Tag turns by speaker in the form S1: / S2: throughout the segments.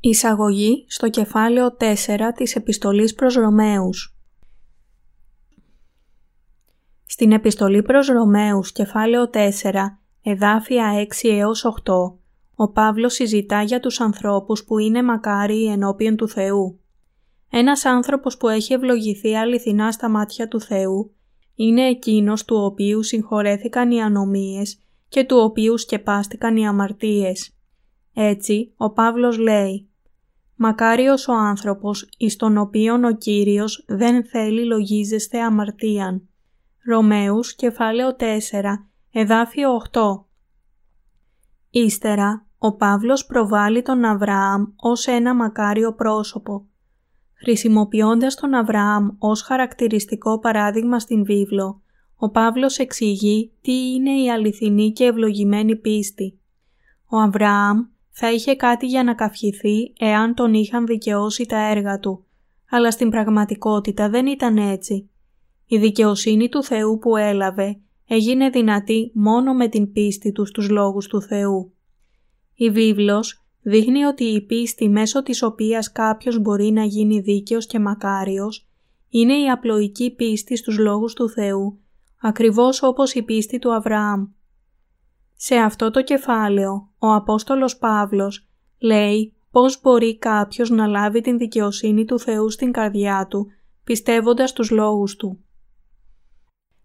S1: Εισαγωγή στο κεφάλαιο 4 της Επιστολής προς Ρωμαίους Στην Επιστολή προς Ρωμαίους κεφάλαιο 4, εδάφια 6 έως 8, ο Παύλος συζητά για τους ανθρώπους που είναι μακάριοι ενώπιον του Θεού. Ένας άνθρωπος που έχει ευλογηθεί αληθινά στα μάτια του Θεού είναι εκείνος του οποίου συγχωρέθηκαν οι ανομίες και του οποίου σκεπάστηκαν οι αμαρτίες. Έτσι, ο Παύλος λέει «Μακάριος ο άνθρωπος εις τον οποίον ο Κύριος δεν θέλει λογίζεστε αμαρτίαν». Ρωμαίους, κεφάλαιο 4, εδάφιο 8. Ύστερα, ο Παύλος προβάλλει τον Αβραάμ ως ένα μακάριο πρόσωπο. Χρησιμοποιώντας τον Αβραάμ ως χαρακτηριστικό παράδειγμα στην βίβλο, ο Παύλος εξηγεί τι είναι η αληθινή και ευλογημένη πίστη. Ο Αβραάμ θα είχε κάτι για να καυχηθεί εάν τον είχαν δικαιώσει τα έργα του, αλλά στην πραγματικότητα δεν ήταν έτσι. Η δικαιοσύνη του Θεού που έλαβε έγινε δυνατή μόνο με την πίστη του στους λόγους του Θεού. Η βίβλος δείχνει ότι η πίστη μέσω της οποίας κάποιος μπορεί να γίνει δίκαιος και μακάριος είναι η απλοϊκή πίστη στους λόγους του Θεού, ακριβώς όπως η πίστη του Αβραάμ. Σε αυτό το κεφάλαιο, ο Απόστολος Παύλος λέει πώς μπορεί κάποιος να λάβει την δικαιοσύνη του Θεού στην καρδιά του, πιστεύοντας τους λόγους του.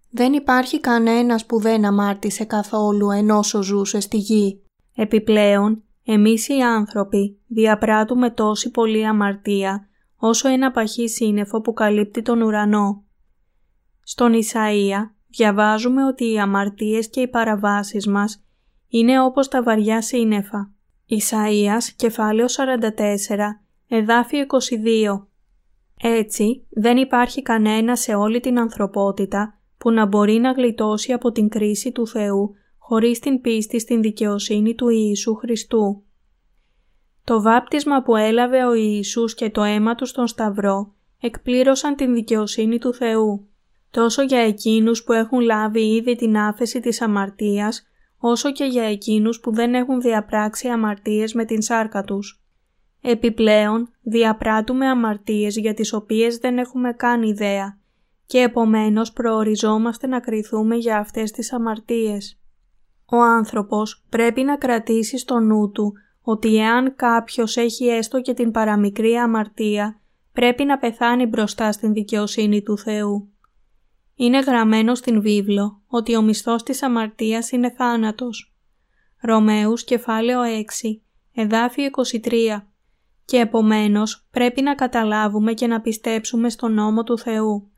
S1: Δεν υπάρχει κανένας που δεν αμάρτησε καθόλου ενώ ζούσε στη γη. Επιπλέον, εμείς οι άνθρωποι διαπράττουμε τόση πολλή αμαρτία όσο ένα παχύ σύννεφο που καλύπτει τον ουρανό. Στον Ισαΐα διαβάζουμε ότι οι αμαρτίες και οι παραβάσεις μας είναι όπως τα βαριά σύννεφα. Ισαΐας, κεφάλαιο 44, εδάφιο 22. Έτσι, δεν υπάρχει κανένα σε όλη την ανθρωπότητα που να μπορεί να γλιτώσει από την κρίση του Θεού χωρίς την πίστη στην δικαιοσύνη του Ιησού Χριστού. Το βάπτισμα που έλαβε ο Ιησούς και το αίμα του στον Σταυρό εκπλήρωσαν την δικαιοσύνη του Θεού, τόσο για εκείνους που έχουν λάβει ήδη την άφεση της αμαρτίας, όσο και για εκείνους που δεν έχουν διαπράξει αμαρτίες με την σάρκα τους. Επιπλέον, διαπράττουμε αμαρτίες για τις οποίες δεν έχουμε καν ιδέα και επομένως προοριζόμαστε να κριθούμε για αυτές τις αμαρτίες. Ο άνθρωπος πρέπει να κρατήσει στο νου του ότι εάν κάποιος έχει έστω και την παραμικρή αμαρτία, πρέπει να πεθάνει μπροστά στην δικαιοσύνη του Θεού. Είναι γραμμένο στην βίβλο ότι ο μισθός της αμαρτίας είναι θάνατος. Ρωμαίους κεφάλαιο 6, εδάφιο 23 και επομένως πρέπει να καταλάβουμε και να πιστέψουμε στον νόμο του Θεού.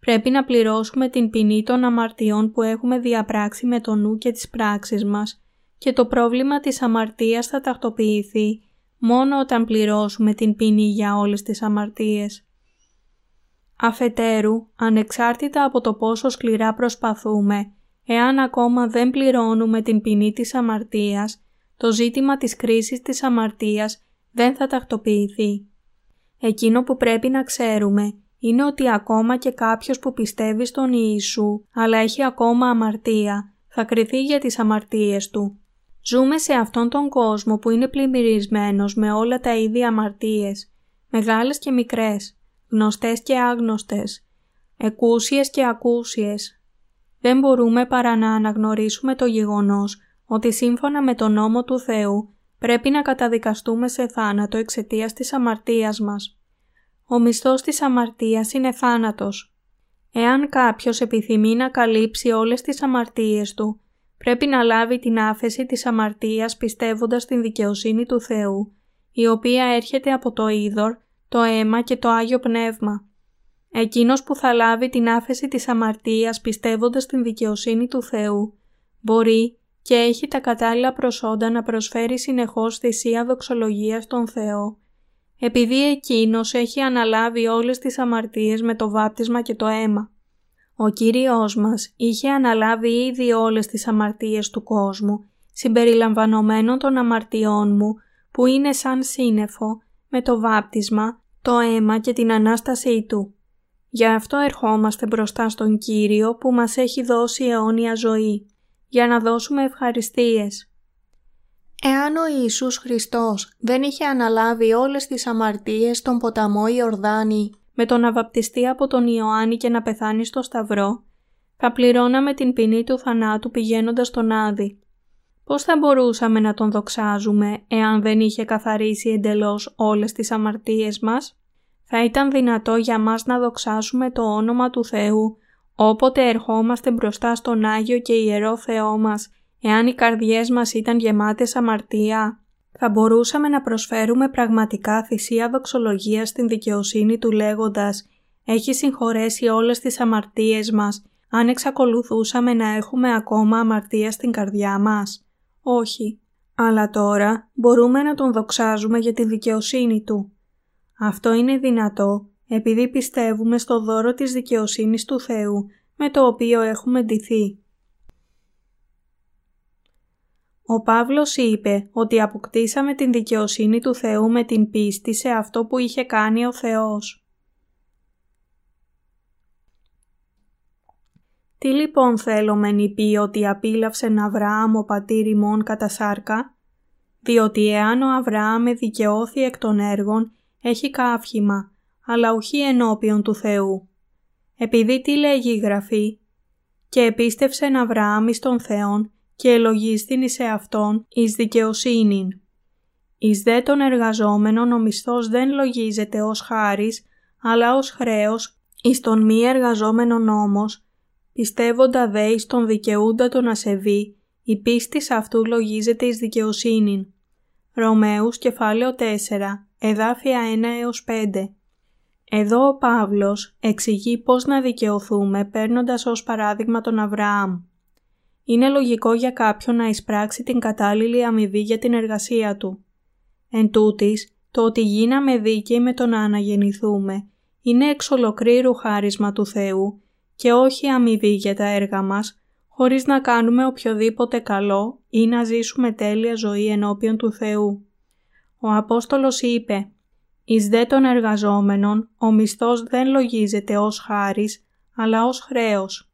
S1: Πρέπει να πληρώσουμε την ποινή των αμαρτιών που έχουμε διαπράξει με το νου και τις πράξεις μας και το πρόβλημα της αμαρτίας θα τακτοποιηθεί μόνο όταν πληρώσουμε την ποινή για όλες τις αμαρτίες. Αφετέρου, ανεξάρτητα από το πόσο σκληρά προσπαθούμε, εάν ακόμα δεν πληρώνουμε την ποινή της αμαρτίας, το ζήτημα της κρίσης της αμαρτίας δεν θα τακτοποιηθεί. Εκείνο που πρέπει να ξέρουμε είναι ότι ακόμα και κάποιος που πιστεύει στον Ιησού, αλλά έχει ακόμα αμαρτία, θα κριθεί για τις αμαρτίες του. Ζούμε σε αυτόν τον κόσμο που είναι πλημμυρισμένος με όλα τα ίδια αμαρτίες, μεγάλες και μικρές, γνωστές και άγνωστες, εκούσιες και ακούσιες. Δεν μπορούμε παρά να αναγνωρίσουμε το γεγονός ότι σύμφωνα με τον νόμο του Θεού πρέπει να καταδικαστούμε σε θάνατο εξαιτίας της αμαρτίας μας. Ο μισθός της αμαρτίας είναι θάνατος. Εάν κάποιος επιθυμεί να καλύψει όλες τις αμαρτίες του, πρέπει να λάβει την άφεση της αμαρτίας πιστεύοντας την δικαιοσύνη του Θεού, η οποία έρχεται από το είδωρ, το αίμα και το Άγιο Πνεύμα. Εκείνος που θα λάβει την άφεση της αμαρτίας πιστεύοντας την δικαιοσύνη του Θεού, μπορεί και έχει τα κατάλληλα προσόντα να προσφέρει συνεχώς θυσία δοξολογίας στον Θεό επειδή εκείνος έχει αναλάβει όλες τις αμαρτίες με το βάπτισμα και το αίμα. Ο Κύριος μας είχε αναλάβει ήδη όλες τις αμαρτίες του κόσμου, συμπεριλαμβανομένων των αμαρτιών μου, που είναι σαν σύννεφο, με το βάπτισμα, το αίμα και την Ανάστασή Του. Γι' αυτό ερχόμαστε μπροστά στον Κύριο που μας έχει δώσει αιώνια ζωή, για να δώσουμε ευχαριστίες. Εάν ο Ιησούς Χριστός δεν είχε αναλάβει όλες τις αμαρτίες στον ποταμό Ιορδάνη με τον να βαπτιστεί από τον Ιωάννη και να πεθάνει στο Σταυρό, θα πληρώναμε την ποινή του θανάτου πηγαίνοντας στον Άδη. Πώς θα μπορούσαμε να τον δοξάζουμε εάν δεν είχε καθαρίσει εντελώς όλες τις αμαρτίες μας; Θα ήταν δυνατό για μας να δοξάσουμε το όνομα του Θεού όποτε ερχόμαστε μπροστά στον Άγιο και Ιερό Θεό μας εάν οι καρδιές μας ήταν γεμάτες αμαρτία. Θα μπορούσαμε να προσφέρουμε πραγματικά θυσία δοξολογία στην δικαιοσύνη του λέγοντας «Έχει συγχωρέσει όλες τις αμαρτίες μας» αν εξακολουθούσαμε να έχουμε ακόμα αμαρτία στην καρδιά μας. Όχι. Αλλά τώρα μπορούμε να τον δοξάζουμε για τη δικαιοσύνη του. Αυτό είναι δυνατό επειδή πιστεύουμε στο δώρο της δικαιοσύνης του Θεού με το οποίο έχουμε ντυθεί. Ο Παύλος είπε ότι αποκτήσαμε την δικαιοσύνη του Θεού με την πίστη σε αυτό που είχε κάνει ο Θεός. Τι λοιπόν θέλω μεν πει ότι απίλαυσε Αβραάμ ο πατήρ ημών κατά σάρκα, διότι εάν ο Αβραάμ δικαιώθη εκ των έργων, έχει κάφημα, αλλά ουχή ενώπιον του Θεού. Επειδή τι λέγει η Γραφή, και επίστευσε Αβραάμ εις τον Θεόν και ελογίστην εις εαυτόν εις δικαιοσύνην. Εις δε των εργαζόμενων ο μισθός δεν λογίζεται ως χάρις, αλλά ως χρέος, εις τον μη εργαζόμενον όμως, πιστεύοντα δε εις τον δικαιούντα τον ασεβή, η πίστη αυτού λογίζεται εις δικαιοσύνην. Ρωμαίους κεφάλαιο 4, εδάφια 1 έως 5. Εδώ ο Παύλος εξηγεί πώς να δικαιωθούμε παίρνοντας ως παράδειγμα τον Αβραάμ. Είναι λογικό για κάποιον να εισπράξει την κατάλληλη αμοιβή για την εργασία του. Εν τούτης, το ότι γίναμε δίκαιοι με το να αναγεννηθούμε είναι εξ ολοκλήρου χάρισμα του Θεού και όχι αμοιβή για τα έργα μας, χωρίς να κάνουμε οποιοδήποτε καλό ή να ζήσουμε τέλεια ζωή ενώπιον του Θεού. Ο Απόστολος είπε «Εις δε των εργαζόμενων, ο μισθός δεν λογίζεται ως χάρις, αλλά ως χρέος».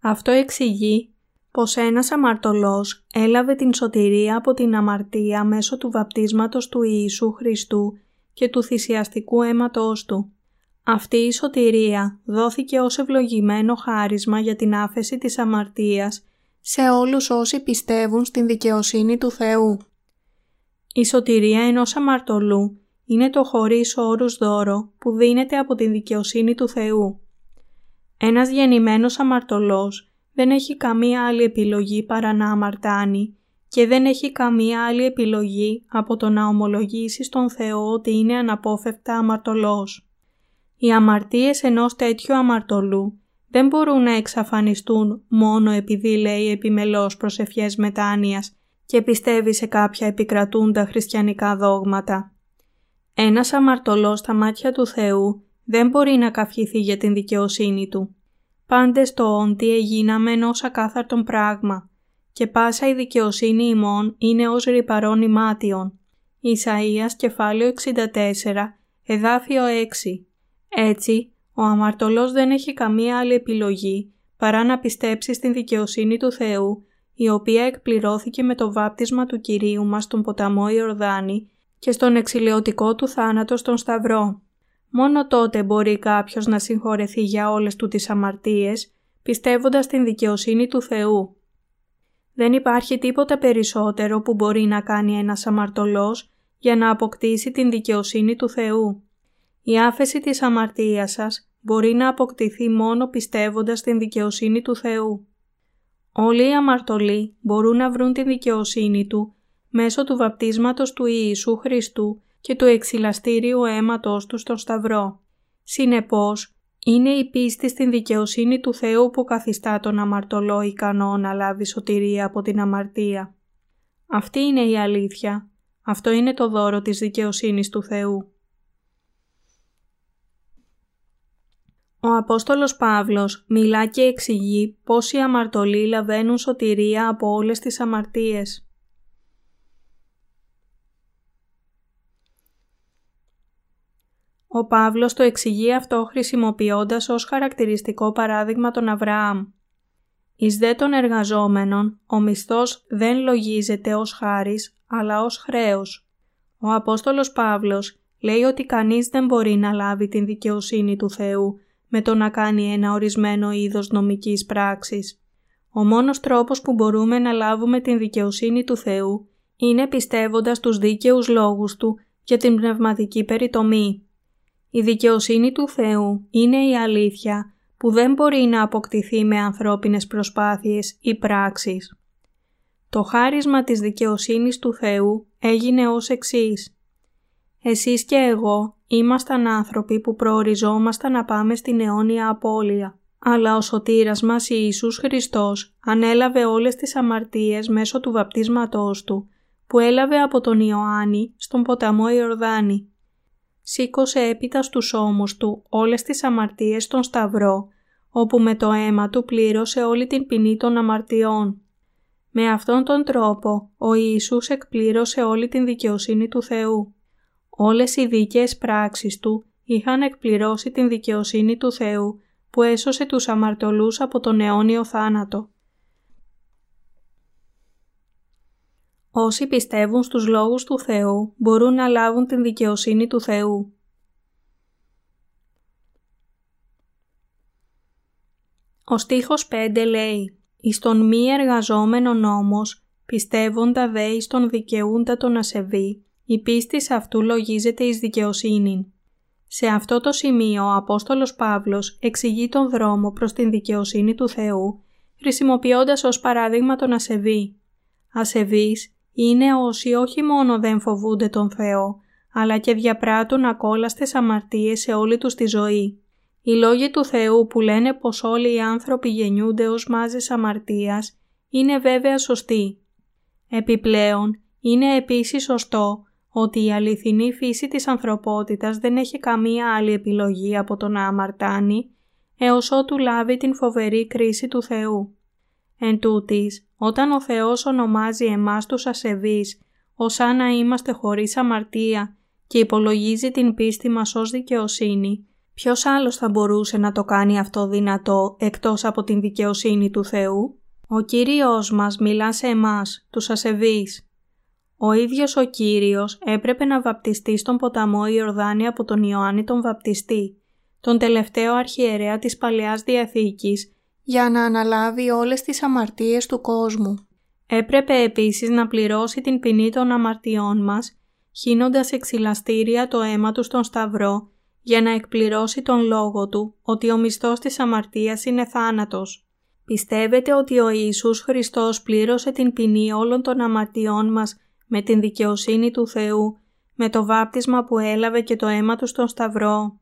S1: Αυτό εξηγεί πως ένας αμαρτωλός έλαβε την σωτηρία από την αμαρτία μέσω του βαπτίσματος του Ιησού Χριστού και του θυσιαστικού αίματος Του. Αυτή η σωτηρία δόθηκε ως ευλογημένο χάρισμα για την άφεση της αμαρτίας σε όλους όσοι πιστεύουν στην δικαιοσύνη του Θεού. Η σωτηρία ενός αμαρτωλού είναι το χωρίς όρους δώρο που δίνεται από την δικαιοσύνη του Θεού. Ένας γεννημένος αμαρτωλός δεν έχει καμία άλλη επιλογή παρά να αμαρτάνει και δεν έχει καμία άλλη επιλογή από το να ομολογήσει στον Θεό ότι είναι αναπόφευκτα αμαρτωλός. Οι αμαρτίες ενός τέτοιου αμαρτωλού δεν μπορούν να εξαφανιστούν μόνο επειδή λέει επιμελώς προσευχές μετάνοιας και πιστεύει σε κάποια επικρατούντα χριστιανικά δόγματα. Ένας αμαρτωλός στα μάτια του Θεού δεν μπορεί να καυχηθεί για την δικαιοσύνη του πάντες το όντι εγίναμεν ως ακάθαρτον πράγμα και πάσα η δικαιοσύνη ημών είναι ως ρηπαρών ημάτιον. Ισαΐας κεφάλαιο 64, εδάφιο 6. Έτσι, ο αμαρτωλός δεν έχει καμία άλλη επιλογή παρά να πιστέψει στην δικαιοσύνη του Θεού, η οποία εκπληρώθηκε με το βάπτισμα του Κυρίου μας στον ποταμό Ιορδάνη και στον εξηλαιωτικό του θάνατο στον Σταυρό. Μόνο τότε μπορεί κάποιος να συγχωρεθεί για όλες του τις αμαρτίες, πιστεύοντας την δικαιοσύνη του Θεού. Δεν υπάρχει τίποτα περισσότερο που μπορεί να κάνει ένας αμαρτωλός για να αποκτήσει την δικαιοσύνη του Θεού. Η άφεση της αμαρτίας σας μπορεί να αποκτηθεί μόνο πιστεύοντας την δικαιοσύνη του Θεού. Όλοι οι αμαρτωλοί μπορούν να βρουν τη δικαιοσύνη Του μέσω του βαπτίσματος του Ιησού Χριστού και του εξυλαστήριου αίματος του στον Σταυρό. Συνεπώς, είναι η πίστη στην δικαιοσύνη του Θεού που καθιστά τον αμαρτωλό ικανό να λάβει σωτηρία από την αμαρτία. Αυτή είναι η αλήθεια. Αυτό είναι το δώρο της δικαιοσύνης του Θεού. Ο Απόστολος Παύλος μιλά και εξηγεί πώς οι αμαρτωλοί λαβαίνουν σωτηρία από όλες τις αμαρτίες. Ο Παύλος το εξηγεί αυτό χρησιμοποιώντας ως χαρακτηριστικό παράδειγμα τον Αβραάμ. Εις δε των εργαζόμενων, ο μισθός δεν λογίζεται ως χάρις, αλλά ως χρέος. Ο Απόστολος Παύλος λέει ότι κανείς δεν μπορεί να λάβει την δικαιοσύνη του Θεού με το να κάνει ένα ορισμένο είδος νομικής πράξης. Ο μόνος τρόπος που μπορούμε να λάβουμε την δικαιοσύνη του Θεού είναι πιστεύοντας τους δίκαιους λόγους Του για την πνευματική περιτομή. Η δικαιοσύνη του Θεού είναι η αλήθεια που δεν μπορεί να αποκτηθεί με ανθρώπινες προσπάθειες ή πράξεις. Το χάρισμα της δικαιοσύνης του Θεού έγινε ως εξής. Εσείς και εγώ ήμασταν άνθρωποι που προοριζόμασταν να πάμε στην αιώνια απώλεια. Αλλά ο σωτήρας μας Ιησούς Χριστός ανέλαβε όλες τις αμαρτίες μέσω του βαπτίσματός Του που έλαβε από τον Ιωάννη στον ποταμό Ιορδάνη. Σήκωσε έπειτα στους ώμους Του όλες τις αμαρτίες στον Σταυρό όπου με το αίμα Του πλήρωσε όλη την ποινή των αμαρτιών. Με αυτόν τον τρόπο ο Ιησούς εκπλήρωσε όλη την δικαιοσύνη του Θεού. Όλες οι δίκαιες πράξεις Του είχαν εκπληρώσει την δικαιοσύνη του Θεού που έσωσε τους αμαρτωλούς από τον αιώνιο θάνατο. Όσοι πιστεύουν στους λόγους του Θεού μπορούν να λάβουν την δικαιοσύνη του Θεού. Ο στίχος 5 λέει «Εις τον μη εργαζόμενο νόμος, πιστεύοντα δε εις τον δικαιούντα τον ασεβή, η πίστη αυτού λογίζεται εις δικαιοσύνη». Σε αυτό το σημείο ο Απόστολος Παύλος εξηγεί τον δρόμο προς την δικαιοσύνη του Θεού, χρησιμοποιώντας ως παράδειγμα τον ασεβή. Ασεβείς είναι όσοι όχι μόνο δεν φοβούνται τον Θεό, αλλά και διαπράττουν ακόλαστες αμαρτίες σε όλη τους τη ζωή. Οι λόγοι του Θεού που λένε πως όλοι οι άνθρωποι γεννιούνται ως μάζες αμαρτίας είναι βέβαια σωστοί. Επιπλέον, είναι επίσης σωστό ότι η αληθινή φύση της ανθρωπότητας δεν έχει καμία άλλη επιλογή από το να αμαρτάνει, έως ότου λάβει την φοβερή κρίση του Θεού. Εν τούτης, όταν ο Θεός ονομάζει εμάς τους ασεβείς, ως αν να είμαστε χωρίς αμαρτία και υπολογίζει την πίστη μας ως δικαιοσύνη, ποιος άλλος θα μπορούσε να το κάνει αυτό δυνατό εκτός από την δικαιοσύνη του Θεού; Ο Κύριος μας μιλά σε εμάς, τους ασεβείς. Ο ίδιος ο Κύριος έπρεπε να βαπτιστεί στον ποταμό Ιορδάνη από τον Ιωάννη τον Βαπτιστή, τον τελευταίο αρχιερέα της Παλαιάς Διαθήκης, για να αναλάβει όλες τις αμαρτίες του κόσμου. Έπρεπε επίσης να πληρώσει την ποινή των αμαρτιών μας, χύνοντας εξυλαστήρια το αίμα του στον Σταυρό, για να εκπληρώσει τον λόγο του ότι ο μισθός της αμαρτίας είναι θάνατος. Πιστεύετε ότι ο Ιησούς Χριστός πλήρωσε την ποινή όλων των αμαρτιών μας με την δικαιοσύνη του Θεού, με το βάπτισμα που έλαβε και το αίμα του στον Σταυρό.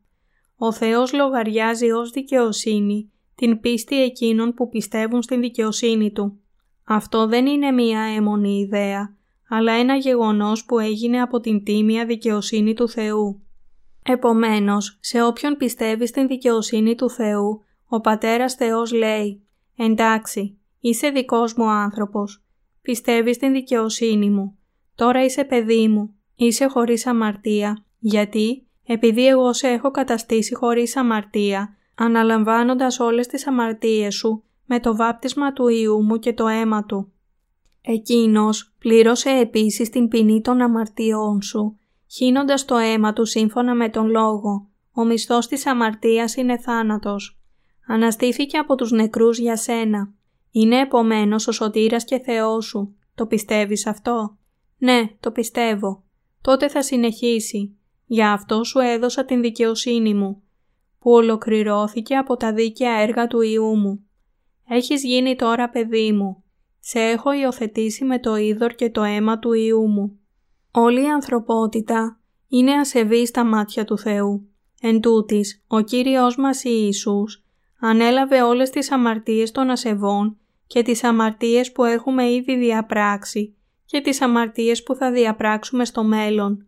S1: Ο Θεός λογαριάζει ως δικαιοσύνη την πίστη εκείνων που πιστεύουν στην δικαιοσύνη Του. Αυτό δεν είναι μία έμονη ιδέα, αλλά ένα γεγονός που έγινε από την τίμια δικαιοσύνη του Θεού. Επομένως, σε όποιον πιστεύει στην δικαιοσύνη του Θεού, ο Πατέρας Θεός λέει «Εντάξει, είσαι δικός μου άνθρωπος, πιστεύεις στην δικαιοσύνη μου, Τώρα είσαι παιδί μου, είσαι χωρίς αμαρτία, γιατί επειδή εγώ σε έχω καταστήσει χωρίς αμαρτία, αναλαμβάνοντας όλες τις αμαρτίες σου με το βάπτισμα του Ιού μου και το αίμα του. Εκείνος πλήρωσε επίσης την ποινή των αμαρτιών σου, χύνοντας το αίμα του σύμφωνα με τον λόγο. Ο μισθός της αμαρτίας είναι θάνατος. Αναστήθηκε από τους νεκρούς για σένα. Είναι επομένως ο σωτήρας και Θεός σου. Το πιστεύεις αυτό; Ναι, το πιστεύω. Τότε θα συνεχίσει. Για αυτό σου έδωσα την δικαιοσύνη μου, που ολοκληρώθηκε από τα δίκαια έργα του Ιού μου. Έχεις γίνει τώρα παιδί μου. Σε έχω υιοθετήσει με το είδωρ και το αίμα του Ιού μου. Όλη η ανθρωπότητα είναι ασεβή στα μάτια του Θεού. Εν τούτης, ο Κύριος μας Ιησούς ανέλαβε όλες τις αμαρτίες των ασεβών και τις αμαρτίες που έχουμε ήδη διαπράξει και τις αμαρτίες που θα διαπράξουμε στο μέλλον,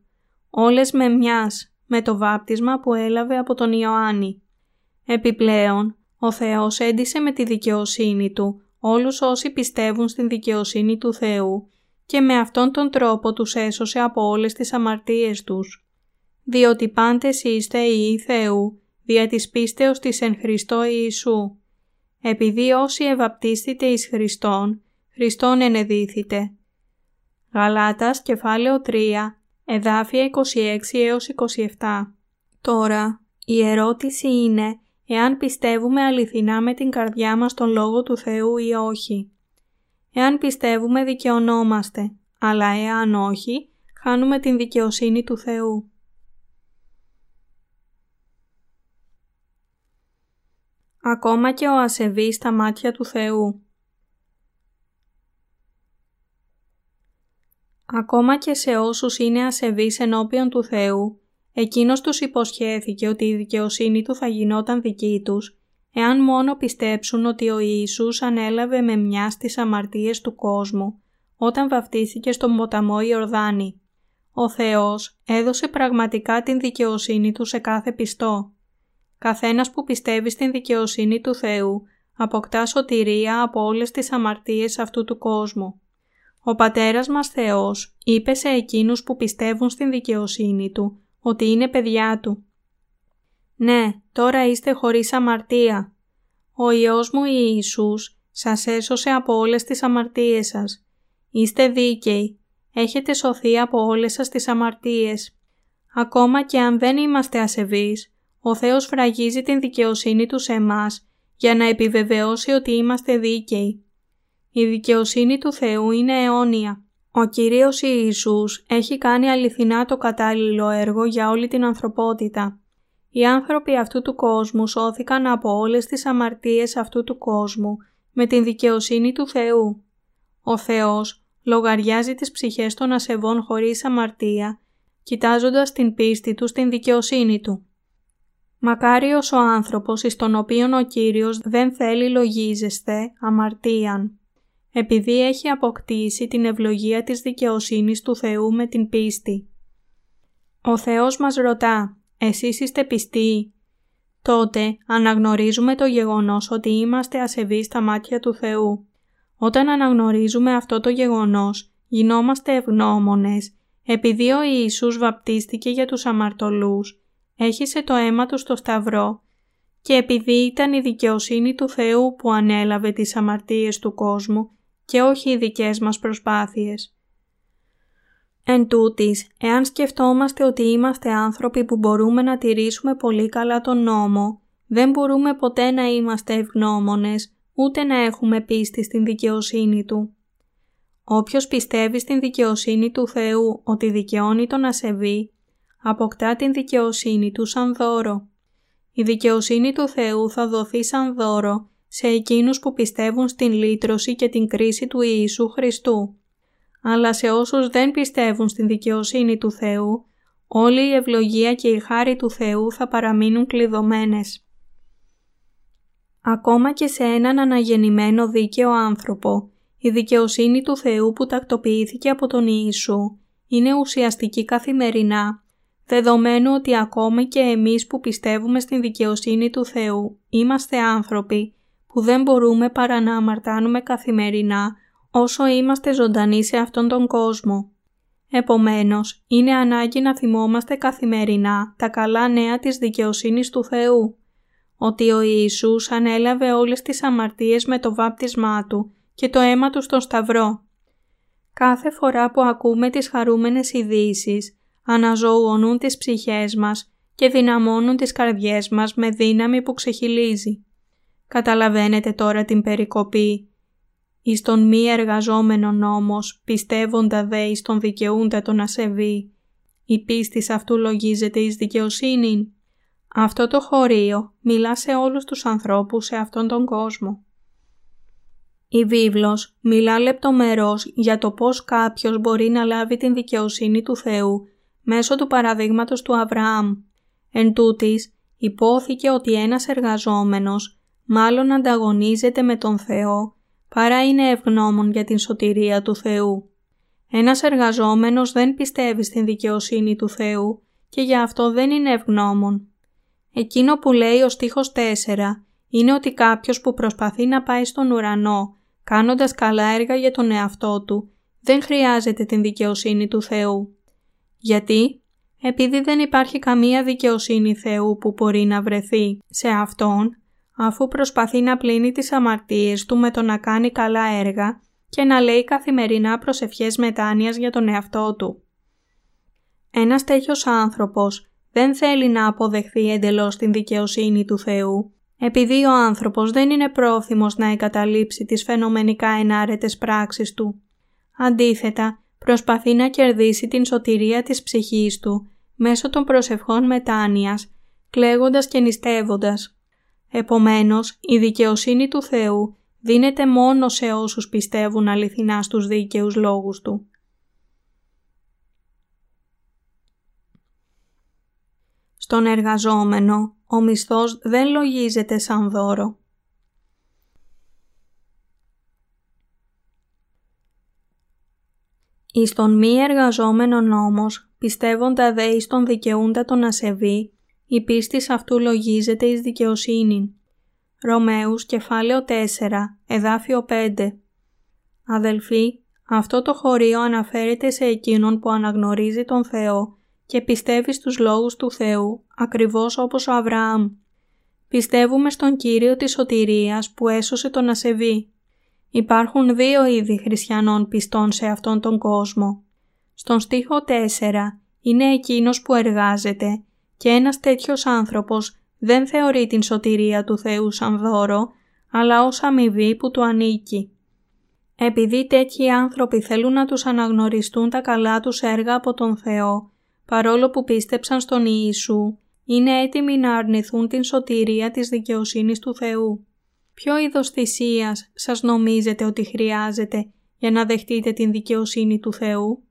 S1: όλες με μιας, με το βάπτισμα που έλαβε από τον Ιωάννη. Επιπλέον, ο Θεός έντισε με τη δικαιοσύνη Του όλους όσοι πιστεύουν στην δικαιοσύνη του Θεού και με αυτόν τον τρόπο τους έσωσε από όλες τις αμαρτίες τους. Διότι πάντες είστε οι Θεού, δια της πίστεως της εν Χριστώ Ιησού. επειδή όσοι ευαπτίστητε εις Χριστόν, Χριστόν ενεδίθητε. Γαλάτας κεφάλαιο 3, εδάφια 26 έως 27. Τώρα, η ερώτηση είναι εάν πιστεύουμε αληθινά με την καρδιά μας τον Λόγο του Θεού ή όχι. Εάν πιστεύουμε δικαιωνόμαστε, αλλά εάν όχι, χάνουμε την δικαιοσύνη του Θεού. Ακόμα και ο ασεβής στα μάτια του Θεού. Ακόμα και σε όσους είναι ασεβείς ενώπιον του Θεού, εκείνος τους υποσχέθηκε ότι η δικαιοσύνη του θα γινόταν δική τους, εάν μόνο πιστέψουν ότι ο Ιησούς ανέλαβε με μιας στις αμαρτίες του κόσμου, όταν βαφτίστηκε στον ποταμό Ιορδάνη. Ο Θεός έδωσε πραγματικά την δικαιοσύνη του σε κάθε πιστό. Καθένας που πιστεύει στην δικαιοσύνη του Θεού αποκτά σωτηρία από όλες τις αμαρτίες αυτού του κόσμου. Ο Πατέρας μας Θεός είπε σε εκείνους που πιστεύουν στην δικαιοσύνη Του ότι είναι παιδιά Του. «Ναι, τώρα είστε χωρίς αμαρτία. Ο Υιός μου Ιησούς σας έσωσε από όλες τις αμαρτίες σας. Είστε δίκαιοι. Έχετε σωθεί από όλες σας τις αμαρτίες. Ακόμα και αν δεν είμαστε ασεβείς, ο Θεός φραγίζει την δικαιοσύνη Του σε εμάς για να επιβεβαιώσει ότι είμαστε δίκαιοι. Η δικαιοσύνη του Θεού είναι αιώνια. Ο Κυρίος Ιησούς έχει κάνει αληθινά το κατάλληλο έργο για όλη την ανθρωπότητα. Οι άνθρωποι αυτού του κόσμου σώθηκαν από όλες τις αμαρτίες αυτού του κόσμου με την δικαιοσύνη του Θεού. Ο Θεός λογαριάζει τις ψυχές των ασεβών χωρίς αμαρτία, κοιτάζοντας την πίστη του στην δικαιοσύνη Του. Μακάριος ο άνθρωπος εις τον οποίον ο Κύριος δεν θέλει λογίζεσθε αμαρτίαν επειδή έχει αποκτήσει την ευλογία της δικαιοσύνης του Θεού με την πίστη. Ο Θεός μας ρωτά «Εσείς είστε πιστοί» τότε αναγνωρίζουμε το γεγονός ότι είμαστε ασεβείς στα μάτια του Θεού. Όταν αναγνωρίζουμε αυτό το γεγονός, γινόμαστε ευγνώμονες, επειδή ο Ιησούς βαπτίστηκε για τους αμαρτωλούς, έχισε το αίμα του στο σταυρό και επειδή ήταν η δικαιοσύνη του Θεού που ανέλαβε τις αμαρτίες του κόσμου και όχι οι δικές μας προσπάθειες. Εν τούτης, εάν σκεφτόμαστε ότι είμαστε άνθρωποι που μπορούμε να τηρήσουμε πολύ καλά τον νόμο, δεν μπορούμε ποτέ να είμαστε ευγνώμονες, ούτε να έχουμε πίστη στην δικαιοσύνη Του. Όποιος πιστεύει στην δικαιοσύνη του Θεού ότι δικαιώνει τον ασεβή, αποκτά την δικαιοσύνη Του σαν δώρο. Η δικαιοσύνη του Θεού θα δοθεί σαν δώρο σε εκείνους που πιστεύουν στην λύτρωση και την κρίση του Ιησού Χριστού. Αλλά σε όσους δεν πιστεύουν στην δικαιοσύνη του Θεού, όλη η ευλογία και η χάρη του Θεού θα παραμείνουν κλειδωμένες. Ακόμα και σε έναν αναγεννημένο δίκαιο άνθρωπο, η δικαιοσύνη του Θεού που τακτοποιήθηκε από τον Ιησού είναι ουσιαστική καθημερινά, δεδομένου ότι ακόμα και εμείς που πιστεύουμε στην δικαιοσύνη του Θεού είμαστε άνθρωποι που δεν μπορούμε παρά να αμαρτάνουμε καθημερινά όσο είμαστε ζωντανοί σε αυτόν τον κόσμο. Επομένως, είναι ανάγκη να θυμόμαστε καθημερινά τα καλά νέα της δικαιοσύνης του Θεού, ότι ο Ιησούς ανέλαβε όλες τις αμαρτίες με το βάπτισμά Του και το αίμα Του στον Σταυρό. Κάθε φορά που ακούμε τις χαρούμενες ειδήσεις, αναζωογονούν τις ψυχές μας και δυναμώνουν τις καρδιές μας με δύναμη που ξεχυλίζει. Καταλαβαίνετε τώρα την περικοπή. Εις τον μη εργαζόμενο νόμος, πιστεύοντα δε εις τον δικαιούντα τον ασεβή. Η πίστη αυτού λογίζεται εις δικαιοσύνη. Αυτό το χωρίο μιλά σε όλους τους ανθρώπους σε αυτόν τον κόσμο. Η βίβλος μιλά λεπτομερώς για το πώς κάποιος μπορεί να λάβει την δικαιοσύνη του Θεού μέσω του παραδείγματος του Αβραάμ. Εν τούτης, υπόθηκε ότι ένας εργαζόμενος μάλλον ανταγωνίζεται με τον Θεό παρά είναι ευγνώμων για την σωτηρία του Θεού. Ένας εργαζόμενος δεν πιστεύει στην δικαιοσύνη του Θεού και για αυτό δεν είναι ευγνώμων. Εκείνο που λέει ο στίχος 4 είναι ότι κάποιος που προσπαθεί να πάει στον ουρανό κάνοντας καλά έργα για τον εαυτό του δεν χρειάζεται την δικαιοσύνη του Θεού. Γιατί; Επειδή δεν υπάρχει καμία δικαιοσύνη Θεού που μπορεί να βρεθεί σε Αυτόν, αφού προσπαθεί να πλύνει τις αμαρτίες του με το να κάνει καλά έργα και να λέει καθημερινά προσευχές μετάνοιας για τον εαυτό του. Ένας τέτοιος άνθρωπος δεν θέλει να αποδεχθεί εντελώς την δικαιοσύνη του Θεού, επειδή ο άνθρωπος δεν είναι πρόθυμος να εγκαταλείψει τις φαινομενικά ενάρετες πράξεις του. Αντίθετα, προσπαθεί να κερδίσει την σωτηρία της ψυχής του μέσω των προσευχών μετάνοιας, κλαίγοντας και νηστεύοντας. Επομένως, η δικαιοσύνη του Θεού δίνεται μόνο σε όσους πιστεύουν αληθινά στους δίκαιους λόγους Του. Στον εργαζόμενο, ο μισθός δεν λογίζεται σαν δώρο. Εις τον μη εργαζόμενον όμως, πιστεύοντα δε εις τον δικαιούντα τον ασεβή, η πίστη αυτού λογίζεται εις δικαιοσύνη. Ρωμαίους κεφάλαιο 4, εδάφιο 5 Αδελφοί, αυτό το χωρίο αναφέρεται σε εκείνον που αναγνωρίζει τον Θεό και πιστεύει στους λόγους του Θεού, ακριβώς όπως ο Αβραάμ. Πιστεύουμε στον Κύριο της σωτηρίας που έσωσε τον ασεβή. Υπάρχουν δύο είδη χριστιανών πιστών σε αυτόν τον κόσμο. Στον στίχο 4 είναι εκείνος που εργάζεται και ένας τέτοιος άνθρωπος δεν θεωρεί την σωτηρία του Θεού σαν δώρο, αλλά ως αμοιβή που του ανήκει. Επειδή τέτοιοι άνθρωποι θέλουν να τους αναγνωριστούν τα καλά τους έργα από τον Θεό, παρόλο που πίστεψαν στον Ιησού, είναι έτοιμοι να αρνηθούν την σωτηρία της δικαιοσύνης του Θεού. Ποιο είδος θυσίας σας νομίζετε ότι χρειάζεται για να δεχτείτε την δικαιοσύνη του Θεού;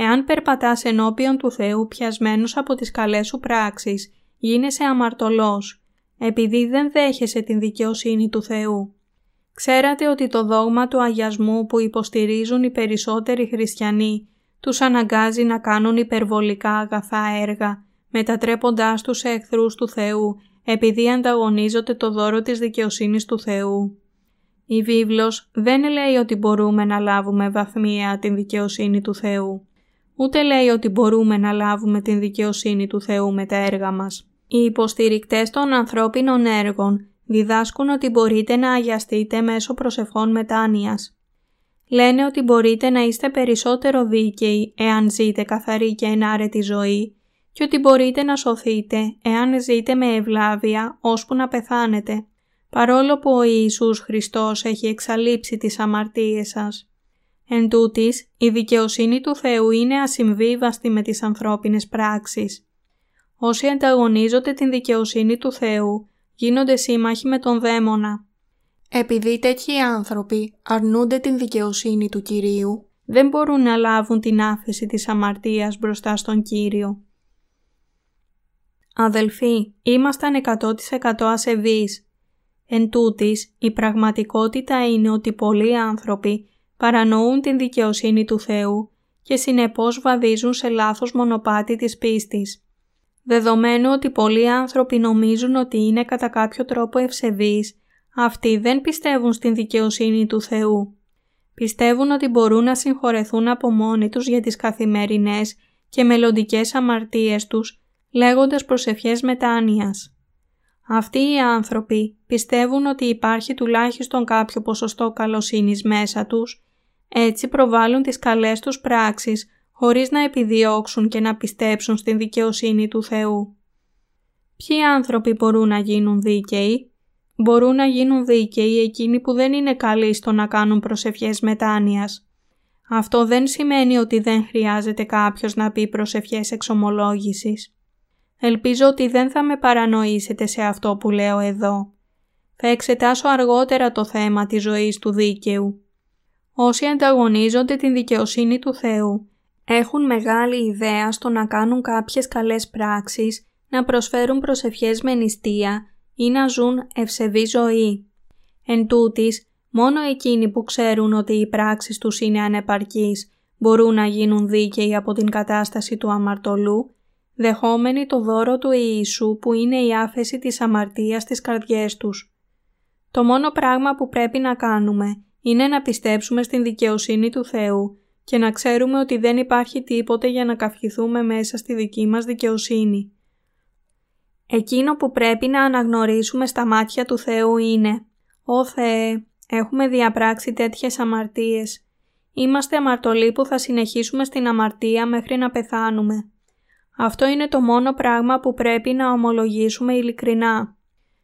S1: Εάν περπατάς ενώπιον του Θεού πιασμένος από τις καλές σου πράξεις, γίνεσαι αμαρτωλός, επειδή δεν δέχεσαι την δικαιοσύνη του Θεού. Ξέρατε ότι το δόγμα του αγιασμού που υποστηρίζουν οι περισσότεροι χριστιανοί τους αναγκάζει να κάνουν υπερβολικά αγαθά έργα, μετατρέποντάς τους σε εχθρούς του Θεού, επειδή ανταγωνίζονται το δώρο της δικαιοσύνης του Θεού. Η βίβλος δεν λέει ότι μπορούμε να λάβουμε βαθμία την δικαιοσύνη του Θεού. Ούτε λέει ότι μπορούμε να λάβουμε την δικαιοσύνη του Θεού με τα έργα μας. Οι υποστηρικτές των ανθρώπινων έργων διδάσκουν ότι μπορείτε να αγιαστείτε μέσω προσευχών μετάνοιας. Λένε ότι μπορείτε να είστε περισσότερο δίκαιοι εάν ζείτε καθαρή και ενάρετη ζωή και ότι μπορείτε να σωθείτε εάν ζείτε με ευλάβεια ώσπου να πεθάνετε, παρόλο που ο Ιησούς Χριστός έχει εξαλείψει τις αμαρτίες σας. Εν τούτης, η δικαιοσύνη του Θεού είναι ασυμβίβαστη με τις ανθρώπινες πράξεις. Όσοι ανταγωνίζονται την δικαιοσύνη του Θεού, γίνονται σύμμαχοι με τον δαίμονα. Επειδή τέτοιοι άνθρωποι αρνούνται την δικαιοσύνη του Κυρίου, δεν μπορούν να λάβουν την άφεση της αμαρτίας μπροστά στον Κύριο. Αδελφοί, ήμασταν 100% ασεβείς. Εν τούτης, η πραγματικότητα είναι ότι πολλοί άνθρωποι παρανοούν την δικαιοσύνη του Θεού και συνεπώς βαδίζουν σε λάθος μονοπάτι της πίστης. Δεδομένου ότι πολλοί άνθρωποι νομίζουν ότι είναι κατά κάποιο τρόπο ευσεβείς, αυτοί δεν πιστεύουν στην δικαιοσύνη του Θεού. Πιστεύουν ότι μπορούν να συγχωρεθούν από μόνοι τους για τις καθημερινές και μελλοντικές αμαρτίες τους, λέγοντας προσευχές μετάνοιας. Αυτοί οι άνθρωποι πιστεύουν ότι υπάρχει τουλάχιστον κάποιο ποσοστό καλοσύνης μέσα τους, έτσι προβάλλουν τις καλές τους πράξεις χωρίς να επιδιώξουν και να πιστέψουν στην δικαιοσύνη του Θεού. Ποιοι άνθρωποι μπορούν να γίνουν δίκαιοι; Μπορούν να γίνουν δίκαιοι εκείνοι που δεν είναι καλοί στο να κάνουν προσευχές μετάνοιας. Αυτό δεν σημαίνει ότι δεν χρειάζεται κάποιος να πει προσευχές εξομολόγησης. Ελπίζω ότι δεν θα με παρανοήσετε σε αυτό που λέω εδώ. Θα εξετάσω αργότερα το θέμα της ζωής του δίκαιου. Όσοι ανταγωνίζονται την δικαιοσύνη του Θεού έχουν μεγάλη ιδέα στο να κάνουν κάποιες καλές πράξεις, να προσφέρουν προσευχές με νηστεία ή να ζουν ευσεβή ζωή. Εν τούτης, μόνο εκείνοι που ξέρουν ότι οι πράξεις τους είναι ανεπαρκείς μπορούν να γίνουν δίκαιοι από την κατάσταση του αμαρτωλού, δεχόμενοι το δώρο του Ιησού που είναι η άφεση της αμαρτίας στις καρδιές τους. Το μόνο πράγμα που πρέπει να κάνουμε είναι να πιστέψουμε στην δικαιοσύνη του Θεού και να ξέρουμε ότι δεν υπάρχει τίποτε για να καυχηθούμε μέσα στη δική μας δικαιοσύνη. Εκείνο που πρέπει να αναγνωρίσουμε στα μάτια του Θεού είναι «Ω Θεέ, έχουμε διαπράξει τέτοιες αμαρτίες. Είμαστε αμαρτωλοί που θα συνεχίσουμε στην αμαρτία μέχρι να πεθάνουμε. Αυτό είναι το μόνο πράγμα που πρέπει να ομολογήσουμε ειλικρινά.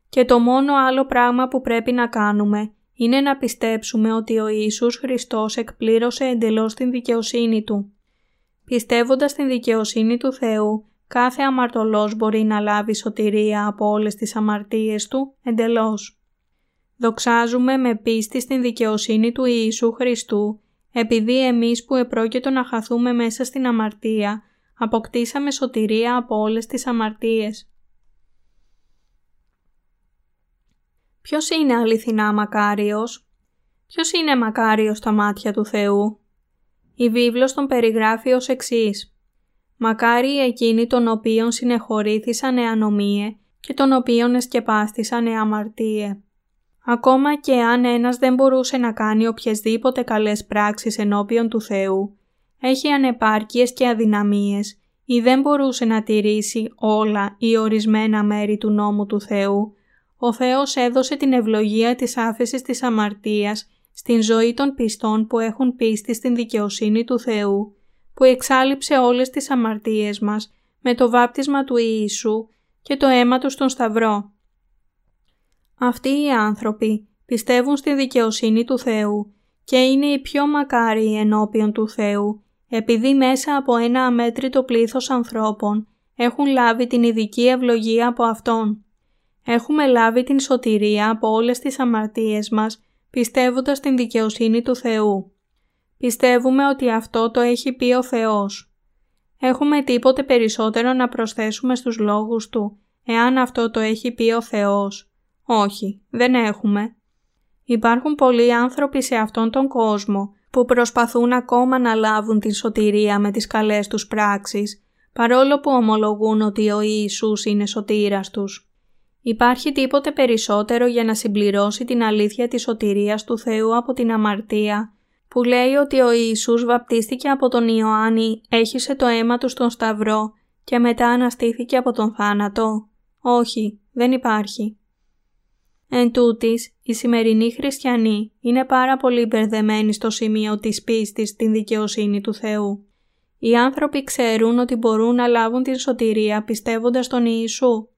S1: Και το μόνο άλλο πράγμα που πρέπει να κάνουμε είναι να πιστέψουμε ότι ο Ιησούς Χριστός εκπλήρωσε εντελώς την δικαιοσύνη Του. Πιστεύοντας την δικαιοσύνη του Θεού, κάθε αμαρτωλός μπορεί να λάβει σωτηρία από όλες τις αμαρτίες του εντελώς. Δοξάζουμε με πίστη στην δικαιοσύνη του Ιησού Χριστού, επειδή εμείς που επρόκειτο να χαθούμε μέσα στην αμαρτία, αποκτήσαμε σωτηρία από όλες τις αμαρτίες. Ποιος είναι αληθινά μακάριος; Ποιος είναι μακάριος στα μάτια του Θεού; Η βίβλος τον περιγράφει ως εξής. Μακάρι εκείνοι των οποίων συνεχωρήθησαν εανομίε και των οποίων εσκεπάστησαν εαμαρτίε. Ακόμα και αν ένας δεν μπορούσε να κάνει οποιασδήποτε καλές πράξεις ενώπιον του Θεού, έχει ανεπάρκειες και αδυναμίες ή δεν μπορούσε να τηρήσει όλα ή ορισμένα μέρη του νόμου του Θεού, ο Θεός έδωσε την ευλογία της άφεσης της αμαρτίας στην ζωή των πιστών που έχουν πίστη στην δικαιοσύνη του Θεού, που εξάλληψε όλες τις αμαρτίες μας με το βάπτισμα του Ιησού και το αίμα του στον Σταυρό. Αυτοί οι άνθρωποι πιστεύουν στη δικαιοσύνη του Θεού και είναι οι πιο μακάριοι ενώπιον του Θεού, επειδή μέσα από ένα αμέτρητο πλήθος ανθρώπων έχουν λάβει την ειδική ευλογία από Αυτόν. Έχουμε λάβει την σωτηρία από όλες τις αμαρτίες μας πιστεύοντας την δικαιοσύνη του Θεού. Πιστεύουμε ότι αυτό το έχει πει ο Θεός. Έχουμε τίποτε περισσότερο να προσθέσουμε στους λόγους Του, εάν αυτό το έχει πει ο Θεός. Όχι, δεν έχουμε. Υπάρχουν πολλοί άνθρωποι σε αυτόν τον κόσμο που προσπαθούν ακόμα να λάβουν την σωτηρία με τις καλές τους πράξεις, παρόλο που ομολογούν ότι ο Ιησούς είναι σωτήρας τους. Υπάρχει τίποτε περισσότερο για να συμπληρώσει την αλήθεια της σωτηρίας του Θεού από την αμαρτία, που λέει ότι ο Ιησούς βαπτίστηκε από τον Ιωάννη, έχισε το αίμα του στον Σταυρό και μετά αναστήθηκε από τον θάνατο. Όχι, δεν υπάρχει. Εν τούτης, οι σημερινοί χριστιανοί είναι πάρα πολύ μπερδεμένοι στο σημείο της πίστης στην δικαιοσύνη του Θεού. Οι άνθρωποι ξέρουν ότι μπορούν να λάβουν την σωτηρία πιστεύοντας τον Ιησού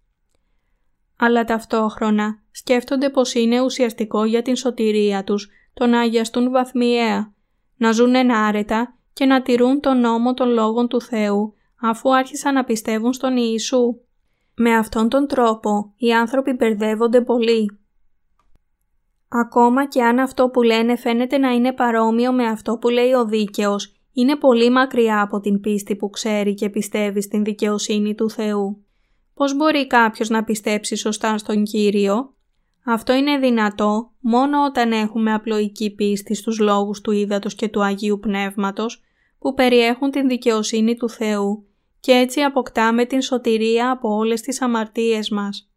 S1: αλλά ταυτόχρονα σκέφτονται πως είναι ουσιαστικό για την σωτηρία τους το να αγιαστούν βαθμιαία, να ζουν ενάρετα και να τηρούν τον νόμο των λόγων του Θεού αφού άρχισαν να πιστεύουν στον Ιησού. Με αυτόν τον τρόπο οι άνθρωποι μπερδεύονται πολύ. Ακόμα και αν αυτό που λένε φαίνεται να είναι παρόμοιο με αυτό που λέει ο δίκαιος, είναι πολύ μακριά από την πίστη που ξέρει και πιστεύει στην δικαιοσύνη του Θεού. Πώς μπορεί κάποιος να πιστέψει σωστά στον Κύριο; Αυτό είναι δυνατό μόνο όταν έχουμε απλοϊκή πίστη στους λόγους του Ήδατος και του Αγίου Πνεύματος που περιέχουν την δικαιοσύνη του Θεού και έτσι αποκτάμε την σωτηρία από όλες τις αμαρτίες μας.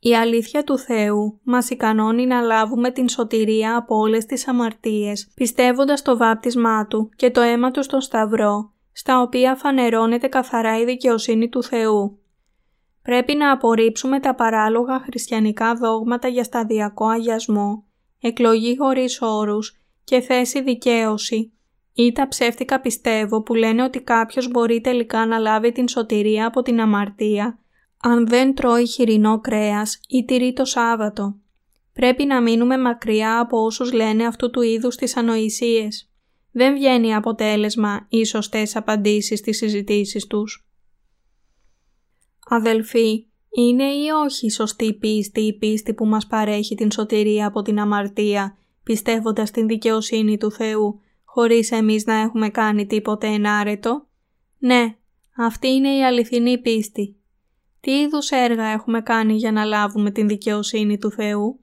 S1: Η αλήθεια του Θεού μας ικανώνει να λάβουμε την σωτηρία από όλες τις αμαρτίες πιστεύοντας το βάπτισμά Του και το αίμα Του στον Σταυρό στα οποία φανερώνεται καθαρά η δικαιοσύνη του Θεού. Πρέπει να απορρίψουμε τα παράλογα χριστιανικά δόγματα για σταδιακό αγιασμό, εκλογή χωρίς όρους και θέση δικαίωση ή τα ψεύτικα πιστεύω που λένε ότι κάποιος μπορεί τελικά να λάβει την σωτηρία από την αμαρτία αν δεν τρώει χοιρινό κρέας ή τηρεί το Σάββατο. Πρέπει να μείνουμε μακριά από όσους λένε αυτού του είδους τις ανοησίες δεν βγαίνει αποτέλεσμα ή σωστές απαντήσεις στις συζητήσεις τους. Αδελφοί, είναι ή όχι σωστή πίστη η πίστη που μας παρέχει την σωτηρία από την αμαρτία, πιστεύοντας την δικαιοσύνη του Θεού, χωρίς εμείς να έχουμε κάνει τίποτε ενάρετο; Ναι, αυτή είναι η αληθινή πίστη. Τι είδους έργα έχουμε κάνει για να λάβουμε την δικαιοσύνη του Θεού;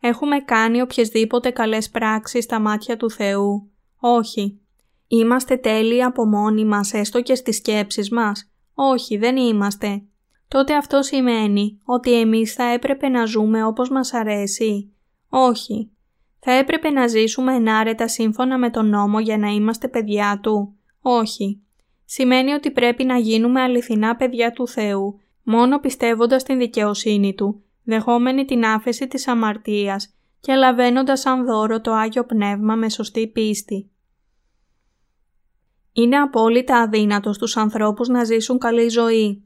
S1: Έχουμε κάνει οποιασδήποτε καλές πράξεις στα μάτια του Θεού. Όχι. Είμαστε τέλειοι από μόνοι μας έστω και στις σκέψεις μας. Όχι, δεν είμαστε. Τότε αυτό σημαίνει ότι εμείς θα έπρεπε να ζούμε όπως μας αρέσει. Όχι. Θα έπρεπε να ζήσουμε ενάρετα σύμφωνα με τον νόμο για να είμαστε παιδιά Του. Όχι. Σημαίνει ότι πρέπει να γίνουμε αληθινά παιδιά του Θεού, Μόνο πιστεύοντας την δικαιοσύνη Του, δεχόμενοι την άφεση της αμαρτίας και λαβαίνοντας σαν δώρο το Άγιο Πνεύμα με σωστή πίστη. Είναι απόλυτα αδύνατο στους ανθρώπους να ζήσουν καλή ζωή.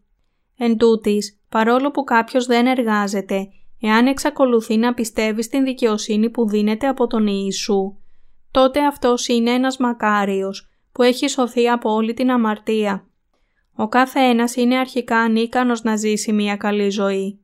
S1: Εν τούτης, παρόλο που κάποιος δεν εργάζεται, εάν εξακολουθεί να πιστεύει στην δικαιοσύνη που δίνεται από τον Ιησού, τότε αυτός είναι ένας μακάριος που έχει σωθεί από όλη την αμαρτία. Ο κάθε ένας είναι αρχικά ανίκανος να ζήσει μια καλή ζωή.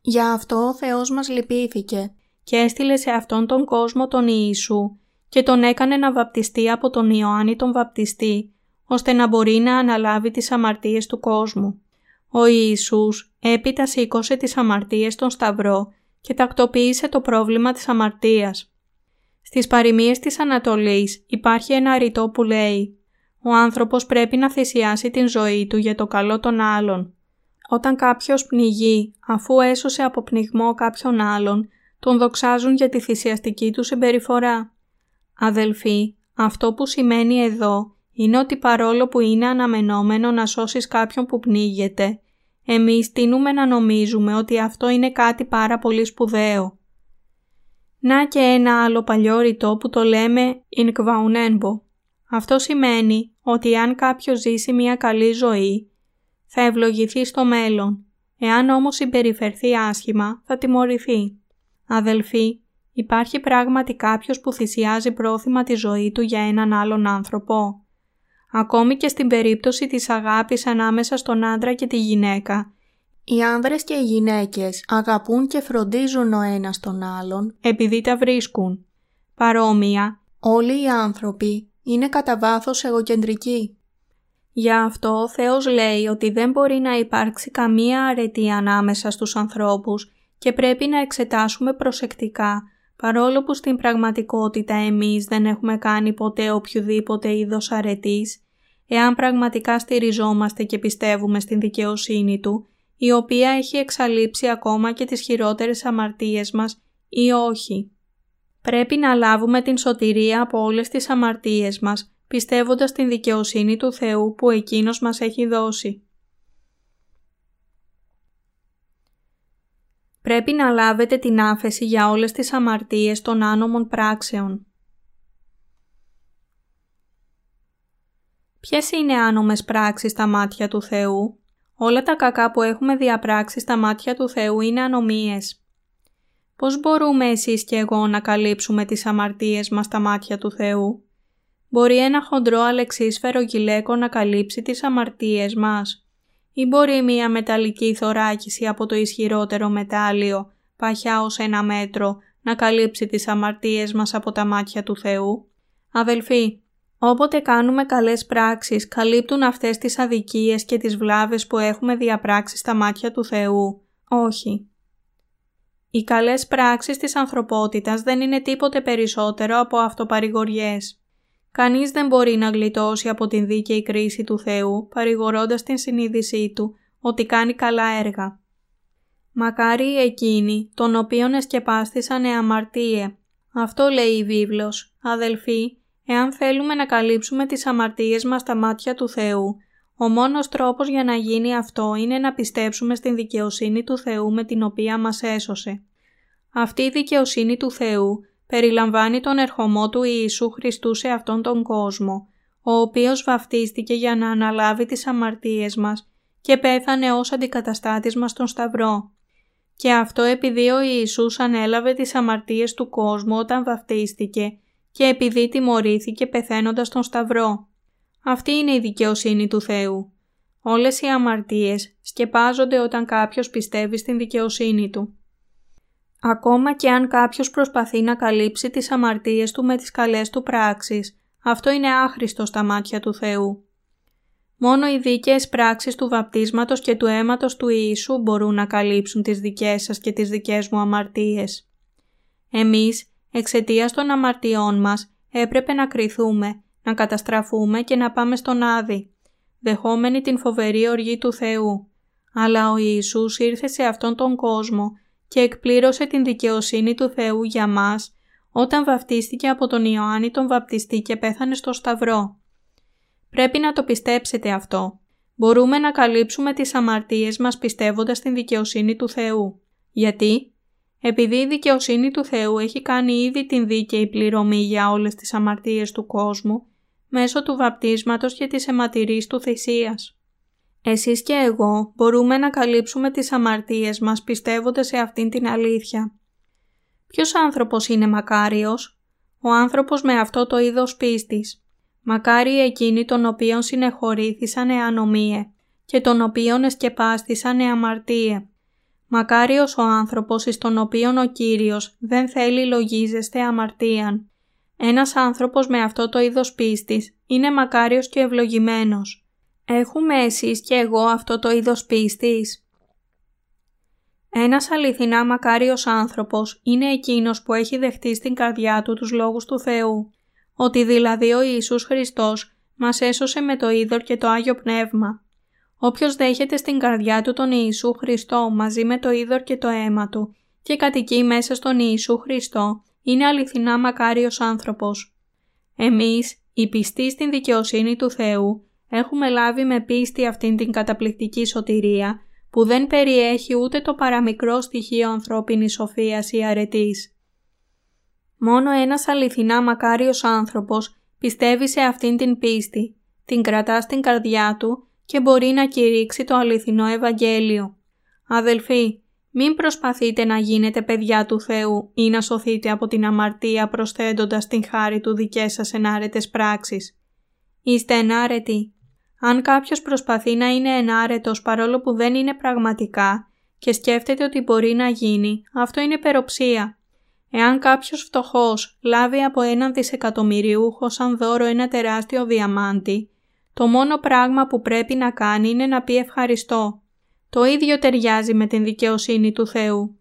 S1: Γι' αυτό ο Θεός μας λυπήθηκε και έστειλε σε αυτόν τον κόσμο τον Ιησού και τον έκανε να βαπτιστεί από τον Ιωάννη τον βαπτιστή, ώστε να μπορεί να αναλάβει τις αμαρτίες του κόσμου. Ο Ιησούς έπειτα σήκωσε τις αμαρτίες στον Σταυρό και τακτοποίησε το πρόβλημα της αμαρτίας. Στις παροιμίες της Ανατολής υπάρχει ένα ρητό που λέει «Ο άνθρωπος πρέπει να θυσιάσει την ζωή του για το καλό των άλλων». Όταν κάποιος πνιγεί αφού έσωσε από πνιγμό κάποιον άλλον, τον δοξάζουν για τη θυσιαστική του συμπεριφορά. Αδελφοί, αυτό που σημαίνει εδώ είναι ότι παρόλο που είναι αναμενόμενο να σώσεις κάποιον που πνίγεται, εμείς τίνουμε να νομίζουμε ότι αυτό είναι κάτι πάρα πολύ σπουδαίο. Να και ένα άλλο παλιό ρητό που το λέμε «Ινκβαουνένμπο». Αυτό σημαίνει ότι αν κάποιος ζήσει μια καλή ζωή, θα ευλογηθεί στο μέλλον. Εάν όμως συμπεριφερθεί άσχημα, θα τιμωρηθεί. Αδελφοί, υπάρχει πράγματι κάποιος που θυσιάζει πρόθυμα τη ζωή του για έναν άλλον άνθρωπο. Ακόμη και στην περίπτωση της αγάπης ανάμεσα στον άντρα και τη γυναίκα. Οι άνδρες και οι γυναίκες αγαπούν και φροντίζουν ο ένας τον άλλον επειδή τα βρίσκουν. Παρόμοια, όλοι οι άνθρωποι είναι κατά βάθος εγωκεντρικοί. Γι' αυτό ο Θεός λέει ότι δεν μπορεί να υπάρξει καμία αρετή ανάμεσα στους ανθρώπους και πρέπει να εξετάσουμε προσεκτικά παρόλο που στην πραγματικότητα εμείς δεν έχουμε κάνει ποτέ οποιοδήποτε είδος αρετής, εάν πραγματικά στηριζόμαστε και πιστεύουμε στην δικαιοσύνη Του, η οποία έχει εξαλείψει ακόμα και τις χειρότερες αμαρτίες μας ή όχι. Πρέπει να λάβουμε την σωτηρία από όλες τις αμαρτίες μας, πιστεύοντας την δικαιοσύνη του Θεού που Εκείνος μας έχει δώσει. Πρέπει να λάβετε την άφεση για όλες τις αμαρτίες των άνομων πράξεων. Ποιες είναι άνομες πράξεις στα μάτια του Θεού; Όλα τα κακά που έχουμε διαπράξει στα μάτια του Θεού είναι ανομίες. Πώς μπορούμε εσείς και εγώ να καλύψουμε τις αμαρτίες μας στα μάτια του Θεού; Μπορεί ένα χοντρό αλεξίσφαιρο γυλαίκο να καλύψει τις αμαρτίες μας ή μπορεί μία μεταλλική θωράκιση από το ισχυρότερο μετάλλιο, παχιά ως ένα μέτρο, να καλύψει τις αμαρτίες μας από τα μάτια του Θεού; Αδελφοί, όποτε κάνουμε καλές πράξεις, καλύπτουν αυτές τις αδικίες και τις βλάβες που έχουμε διαπράξει στα μάτια του Θεού. Όχι. Οι καλές πράξεις της ανθρωπότητας δεν είναι τίποτε περισσότερο από αυτοπαρηγοριές. Κανείς δεν μπορεί να γλιτώσει από την δίκαιη κρίση του Θεού, παρηγορώντας την συνείδησή του ότι κάνει καλά έργα. Μακάρι εκείνοι, των οποίων εσκεπάστησαν αμαρτίε. Αυτό λέει η βίβλος. Αδελφοί, εάν θέλουμε να καλύψουμε τις αμαρτίες μας στα μάτια του Θεού, ο μόνος τρόπος για να γίνει αυτό είναι να πιστέψουμε στην δικαιοσύνη του Θεού με την οποία μας έσωσε. Αυτή η δικαιοσύνη του Θεού περιλαμβάνει τον ερχομό του Ιησού Χριστού σε αυτόν τον κόσμο, ο οποίος βαφτίστηκε για να αναλάβει τις αμαρτίες μας και πέθανε ως αντικαταστάτης μας στον Σταυρό. Και αυτό επειδή ο Ιησούς ανέλαβε τις αμαρτίες του κόσμου όταν βαφτίστηκε και επειδή τιμωρήθηκε πεθαίνοντας στον Σταυρό. Αυτή είναι η δικαιοσύνη του Θεού. Όλες οι αμαρτίες σκεπάζονται όταν κάποιος πιστεύει στην δικαιοσύνη Του. Ακόμα και αν κάποιος προσπαθεί να καλύψει τις αμαρτίες του με τις καλές του πράξεις, αυτό είναι άχρηστο στα μάτια του Θεού. Μόνο οι δίκαιες πράξεις του βαπτίσματος και του αίματος του Ιησού μπορούν να καλύψουν τις δικές σας και τις δικές μου αμαρτίες. Εμείς, εξαιτίας των αμαρτιών μας, έπρεπε να κριθούμε, να καταστραφούμε και να πάμε στον Άδη, δεχόμενοι την φοβερή οργή του Θεού. Αλλά ο Ιησούς ήρθε σε αυτόν τον κόσμο και εκπλήρωσε την δικαιοσύνη του Θεού για μας όταν βαπτίστηκε από τον Ιωάννη τον βαπτιστή και πέθανε στο Σταυρό. Πρέπει να το πιστέψετε αυτό. μπορούμε να καλύψουμε τις αμαρτίες μας πιστεύοντας στην δικαιοσύνη του Θεού. Γιατί; Επειδή η δικαιοσύνη του Θεού έχει κάνει ήδη την δίκαιη πληρωμή για όλες τις αμαρτίες του κόσμου μέσω του βαπτίσματος και της αιματηρής του θυσίας. Εσείς και εγώ μπορούμε να καλύψουμε τις αμαρτίες μας πιστεύοντας σε αυτήν την αλήθεια. Ποιος άνθρωπος είναι μακάριος; Ο άνθρωπος με αυτό το είδος πίστης. Μακάρι εκείνοι των οποίων συνεχωρήθησαν εανομίε και των οποίων εσκεπάστησαν εαμαρτίε. Μακάριος ο άνθρωπος εις τον οποίον ο Κύριος δεν θέλει λογίζεστε αμαρτίαν. Ένας άνθρωπος με αυτό το είδος πίστης είναι μακάριος και ευλογημένος. Έχουμε εσείς και εγώ αυτό το είδος πίστης; Ένας αληθινά μακάριος άνθρωπος είναι εκείνος που έχει δεχτεί στην καρδιά του τους λόγους του Θεού, ότι δηλαδή ο Ιησούς Χριστός μας έσωσε με το είδωρ και το Άγιο Πνεύμα. Όποιος δέχεται στην καρδιά του τον Ιησού Χριστό μαζί με το είδωρ και το αίμα του και κατοικεί μέσα στον Ιησού Χριστό, είναι αληθινά μακάριος άνθρωπος. Εμείς, οι πιστοί στην δικαιοσύνη του Θεού, έχουμε λάβει με πίστη αυτήν την καταπληκτική σωτηρία που δεν περιέχει ούτε το παραμικρό στοιχείο ανθρώπινης σοφίας ή αρετής. Μόνο ένας αληθινά μακάριος άνθρωπος πιστεύει σε αυτήν την πίστη, την κρατά στην καρδιά του και μπορεί να κηρύξει το αληθινό Ευαγγέλιο. Αδελφοί, μην προσπαθείτε να γίνετε παιδιά του Θεού ή να σωθείτε από την αμαρτία προσθέτοντας την χάρη του δικές σας ενάρετες πράξεις. Είστε ενάρετοι. Αν κάποιος προσπαθεί να είναι ενάρετος παρόλο που δεν είναι πραγματικά και σκέφτεται ότι μπορεί να γίνει, αυτό είναι περοψία. Εάν κάποιος φτωχός λάβει από έναν δισεκατομμυριούχο σαν δώρο ένα τεράστιο διαμάντι, το μόνο πράγμα που πρέπει να κάνει είναι να πει ευχαριστώ. Το ίδιο ταιριάζει με την δικαιοσύνη του Θεού.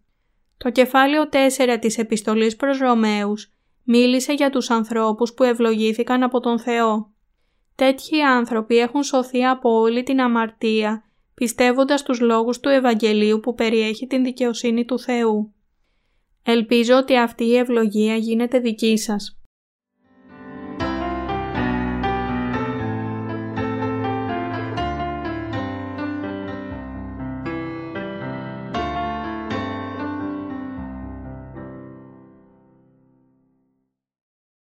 S1: Το κεφάλαιο 4 της επιστολής προς Ρωμαίους μίλησε για τους ανθρώπους που ευλογήθηκαν από τον Θεό. Τέτοιοι άνθρωποι έχουν σωθεί από όλη την αμαρτία, πιστεύοντας τους λόγους του Ευαγγελίου που περιέχει την δικαιοσύνη του Θεού. Ελπίζω ότι αυτή η ευλογία γίνεται δική σας.